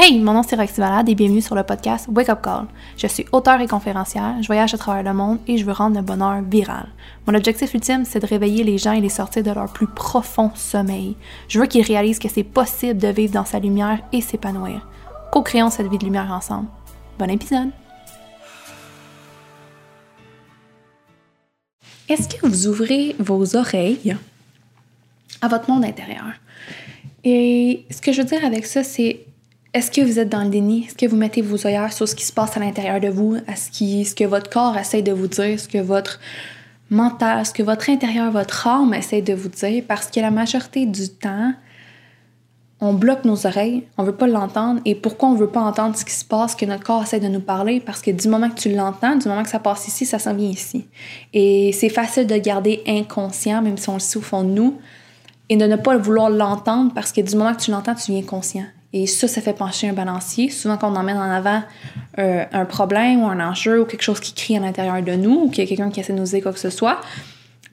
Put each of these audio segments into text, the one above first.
Hey, mon nom c'est Roxy Valade et bienvenue sur le podcast Wake Up Call. Je suis auteur et conférencière, je voyage à travers le monde et je veux rendre le bonheur viral. Mon objectif ultime, c'est de réveiller les gens et les sortir de leur plus profond sommeil. Je veux qu'ils réalisent que c'est possible de vivre dans sa lumière et s'épanouir. Co-créons cette vie de lumière ensemble. Bon épisode! Est-ce que vous ouvrez vos oreilles à votre monde intérieur? Et ce que je veux dire avec ça, c'est est-ce que vous êtes dans le déni? Est-ce que vous mettez vos œillères sur ce qui se passe à l'intérieur de vous? à ce, ce que votre corps essaie de vous dire? Ce que votre mental, ce que votre intérieur, votre âme essaie de vous dire? Parce que la majorité du temps, on bloque nos oreilles, on veut pas l'entendre. Et pourquoi on veut pas entendre ce qui se passe, que notre corps essaie de nous parler? Parce que du moment que tu l'entends, du moment que ça passe ici, ça s'en vient ici. Et c'est facile de garder inconscient, même si on le sait au nous, et de ne pas vouloir l'entendre parce que du moment que tu l'entends, tu viens conscient. Et ça, ça fait pencher un balancier. Souvent, quand on emmène en avant euh, un problème ou un enjeu ou quelque chose qui crie à l'intérieur de nous ou qu'il y a quelqu'un qui essaie de nous dire quoi que ce soit,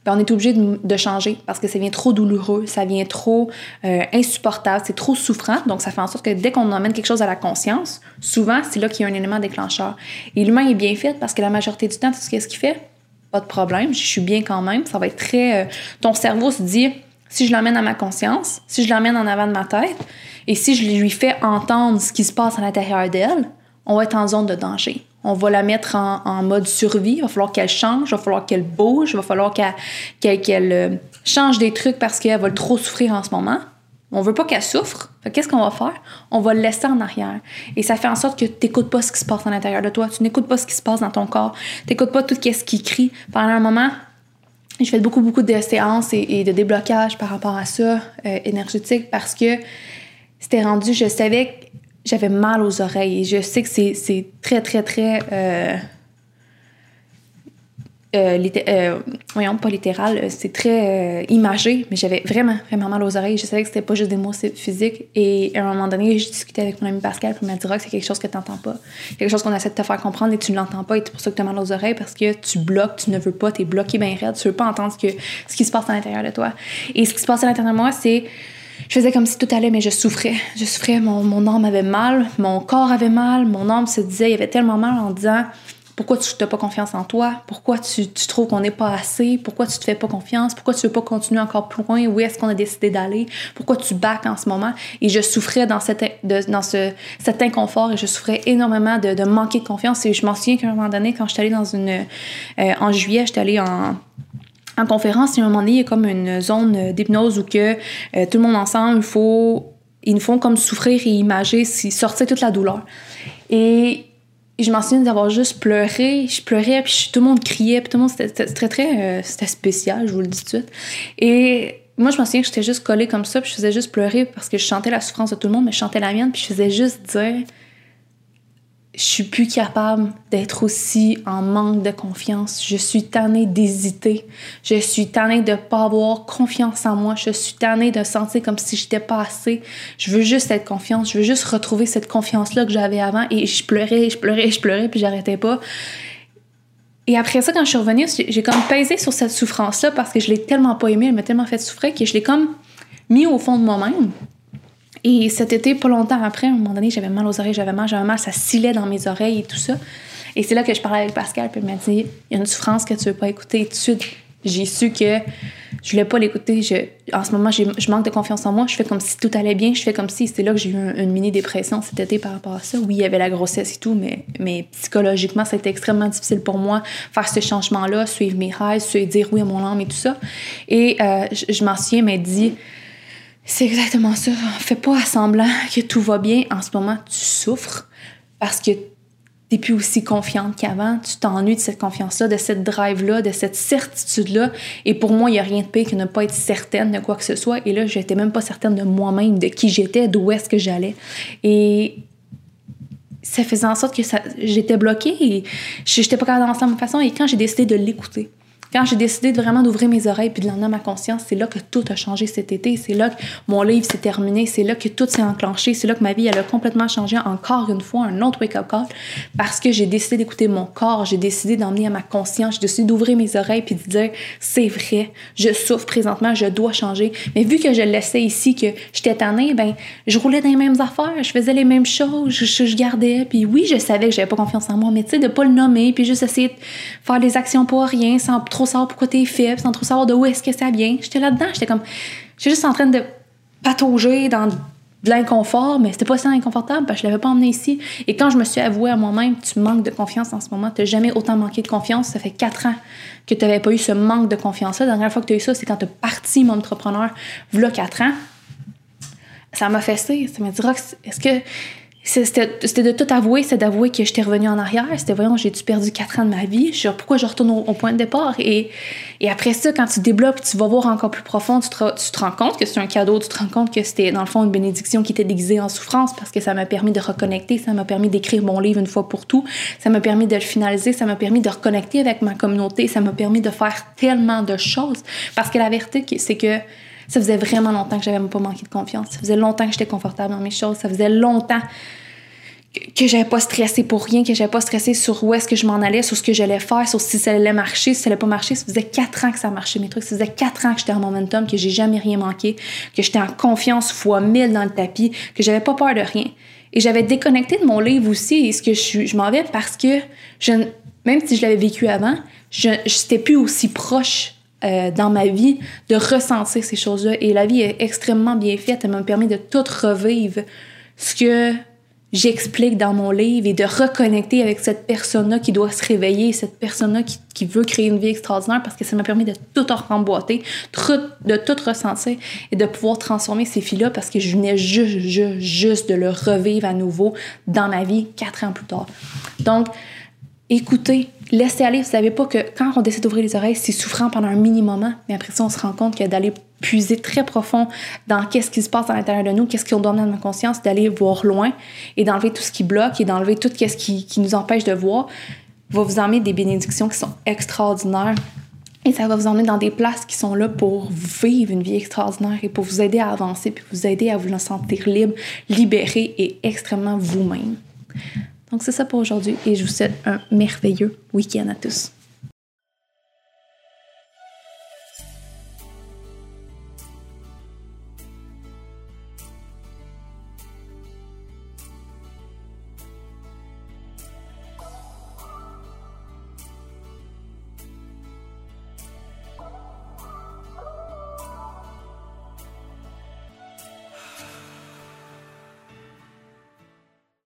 ben, on est obligé de, changer parce que ça vient trop douloureux, ça vient trop euh, insupportable, c'est trop souffrant. Donc, ça fait en sorte que dès qu'on emmène quelque chose à la conscience, souvent, c'est là qu'il y a un élément déclencheur. Et l'humain est bien fait parce que la majorité du temps, tout ce qu'il fait, pas de problème, je suis bien quand même. Ça va être très. Euh, ton cerveau se dit si je l'emmène à ma conscience, si je l'emmène en avant de ma tête, et si je lui fais entendre ce qui se passe à l'intérieur d'elle, on va être en zone de danger. On va la mettre en, mode survie. Il va falloir qu'elle change, il va falloir qu'elle bouge, il va falloir qu'elle euh, change des trucs parce qu'elle va trop souffrir en ce moment. On veut pas qu'elle souffre. Qu'est-ce qu'on va faire? On va le laisser en arrière. Et ça fait en sorte que tu n'écoutes pas ce qui se passe à l'intérieur de toi. Tu n'écoutes pas ce qui se passe dans ton corps. Tu n'écoutes pas tout ce qui crie. Pendant un moment, je fais beaucoup, beaucoup de séances et, de déblocage par rapport à ça, euh, énergétique, parce que c'était rendu, je savais que j'avais mal aux oreilles. Et je sais que c'est très, très, très. Euh, euh, euh, voyons, pas littéral, c'est très imagé, mais j'avais vraiment, vraiment mal aux oreilles. Je savais que c'était pas juste des mots physiques. Et à un moment donné, je discutais avec mon ami Pascal, puis il m'a dit que c'est quelque chose que tu n'entends pas. Quelque chose qu'on essaie de te faire comprendre et tu ne l'entends pas, et c'est pour ça que tu as mal aux oreilles, parce que tu bloques, tu ne veux pas, tu es bloqué bien raide, tu veux pas entendre ce, que, qui se passe à l'intérieur de toi. Et ce qui se passe à l'intérieur de moi, c'est je faisais comme si tout allait, mais je souffrais. Je souffrais, mon, mon âme avait mal, mon corps avait mal, mon âme se disait, il y avait tellement mal en disant pourquoi tu n'as pas confiance en toi, pourquoi tu, tu trouves qu'on n'est pas assez, pourquoi tu te fais pas confiance, pourquoi tu veux pas continuer encore plus loin, où est-ce qu'on a décidé d'aller, pourquoi tu bacs en ce moment? Et je souffrais dans, cette, dans ce, cet inconfort et je souffrais énormément de, de manquer de confiance. Et je m'en souviens qu'à un moment donné, quand j'étais allée dans une. Euh, en juillet, j'étais allée en en conférence, il y a un moment donné, il y a comme une zone d'hypnose où que euh, tout le monde ensemble, il faut, ils nous font comme souffrir et imager, sortir toute la douleur. Et je m'en souviens d'avoir juste pleuré. Je pleurais, puis tout le monde criait, puis tout le monde, c'était très, très, euh, c'était spécial, je vous le dis tout de suite. Et moi, je m'en souviens que j'étais juste collée comme ça, puis je faisais juste pleurer parce que je chantais la souffrance de tout le monde, mais je chantais la mienne, puis je faisais juste dire je suis plus capable d'être aussi en manque de confiance. Je suis tannée d'hésiter. Je suis tannée de pas avoir confiance en moi. Je suis tannée de sentir comme si j'étais pas assez. Je veux juste être confiante. Je veux juste retrouver cette confiance-là que j'avais avant. Et je pleurais, je pleurais, je pleurais, puis j'arrêtais pas. Et après ça, quand je suis revenue, j'ai comme pesé sur cette souffrance-là parce que je l'ai tellement pas aimée, elle m'a tellement fait souffrir que je l'ai comme mis au fond de moi-même. Et cet été, pas longtemps après, à un moment donné, j'avais mal aux oreilles, j'avais mal, j'avais mal, ça scillait dans mes oreilles et tout ça. Et c'est là que je parlais avec Pascal, puis il m'a dit il y a une souffrance que tu veux pas écouter. Tout j'ai su que je voulais pas l'écouter. en ce moment, je manque de confiance en moi. Je fais comme si tout allait bien. Je fais comme si. C'est là que j'ai eu une mini-dépression cet été par rapport à ça. Oui, il y avait la grossesse et tout, mais, mais psychologiquement, c'était extrêmement difficile pour moi faire ce changement-là, suivre mes rêves, suivre dire oui à mon âme et tout ça. Et euh, je, je m'en souviens, m'a dit c'est exactement ça. Fais pas semblant que tout va bien. En ce moment, tu souffres parce que t'es plus aussi confiante qu'avant. Tu t'ennuies de cette confiance-là, de cette drive-là, de cette certitude-là. Et pour moi, il n'y a rien de pire que ne pas être certaine de quoi que ce soit. Et là, je n'étais même pas certaine de moi-même, de qui j'étais, d'où est-ce que j'allais. Et ça faisait en sorte que j'étais bloquée et je n'étais pas capable d'avancer de ma façon. Et quand j'ai décidé de l'écouter, Quand j'ai décidé de vraiment d'ouvrir mes oreilles puis de l'emmener à ma conscience, c'est là que tout a changé cet été. C'est là que mon livre s'est terminé. C'est là que tout s'est enclenché. C'est là que ma vie, elle a complètement changé encore une fois, un autre wake-up call. Parce que j'ai décidé d'écouter mon corps. J'ai décidé d'emmener à ma conscience. J'ai décidé d'ouvrir mes oreilles puis de dire, c'est vrai, je souffre présentement, je dois changer. Mais vu que je laissais ici, que j'étais tannée, ben, je roulais dans les mêmes affaires. Je faisais les mêmes choses. Je, je, gardais. Puis oui, je savais que j'avais pas confiance en moi. Mais tu sais, de pas le nommer puis juste essayer de faire des actions pour rien sans trop savoir pourquoi t'es faible, sans trop savoir de où est-ce que ça vient. J'étais là-dedans, j'étais comme, j'étais juste en train de patauger dans de l'inconfort, mais c'était pas si inconfortable parce que je l'avais pas emmené ici. Et quand je me suis avouée à moi-même, tu manques de confiance en ce moment, t'as jamais autant manqué de confiance, ça fait quatre ans que tu n'avais pas eu ce manque de confiance-là. La dernière fois que tu as eu ça, c'est quand tu parti mon entrepreneur, voilà quatre ans. Ça m'a fessé, ça m'a dit, est-ce que c'était de tout avouer, c'est d'avouer que j'étais revenue en arrière. C'était, voyons, j'ai-tu perdu quatre ans de ma vie? Je pourquoi je retourne au, point de départ? Et, et, après ça, quand tu débloques, tu vas voir encore plus profond, tu te, tu te rends compte que c'est un cadeau, tu te rends compte que c'était, dans le fond, une bénédiction qui était déguisée en souffrance parce que ça m'a permis de reconnecter, ça m'a permis d'écrire mon livre une fois pour tout, ça m'a permis de le finaliser, ça m'a permis de reconnecter avec ma communauté, ça m'a permis de faire tellement de choses. Parce que la vérité, c'est que ça faisait vraiment longtemps que j'avais pas manqué de confiance. Ça faisait longtemps que j'étais confortable dans mes choses. Ça faisait longtemps que j'avais pas stressé pour rien, que j'avais pas stressé sur où est-ce que je m'en allais, sur ce que j'allais faire, sur si ça allait marcher, si ça allait pas marcher. Ça faisait quatre ans que ça marchait, mes trucs. Ça faisait quatre ans que j'étais en momentum, que j'ai jamais rien manqué, que j'étais en confiance fois mille dans le tapis, que j'avais pas peur de rien. Et j'avais déconnecté de mon livre aussi, et ce que je, m'en vais parce que même si je l'avais vécu avant, je n'étais plus aussi proche euh, dans ma vie de ressentir ces choses-là. Et la vie est extrêmement bien faite. Elle m'a permis de tout revivre ce que j'explique dans mon livre et de reconnecter avec cette personne-là qui doit se réveiller, cette personne-là qui, veut créer une vie extraordinaire parce que ça m'a permis de tout remboîter, de tout ressentir et de pouvoir transformer ces filles-là parce que je venais juste, juste, juste de le revivre à nouveau dans ma vie quatre ans plus tard. Donc, écoutez, laissez aller. Vous savez pas que quand on décide d'ouvrir les oreilles, c'est souffrant pendant un mini moment, mais après ça, on se rend compte que d'aller puiser très profond dans qu'est-ce qui se passe à l'intérieur de nous, qu'est-ce qu'on donne dans notre conscience, d'aller voir loin et d'enlever tout ce qui bloque et d'enlever tout ce qui, qui nous empêche de voir, va vous emmener des bénédictions qui sont extraordinaires. Et ça va vous emmener dans des places qui sont là pour vivre une vie extraordinaire et pour vous aider à avancer, puis vous aider à vous sentir libre, libéré et extrêmement vous-même. Donc c'est ça pour aujourd'hui et je vous souhaite un merveilleux week-end à tous.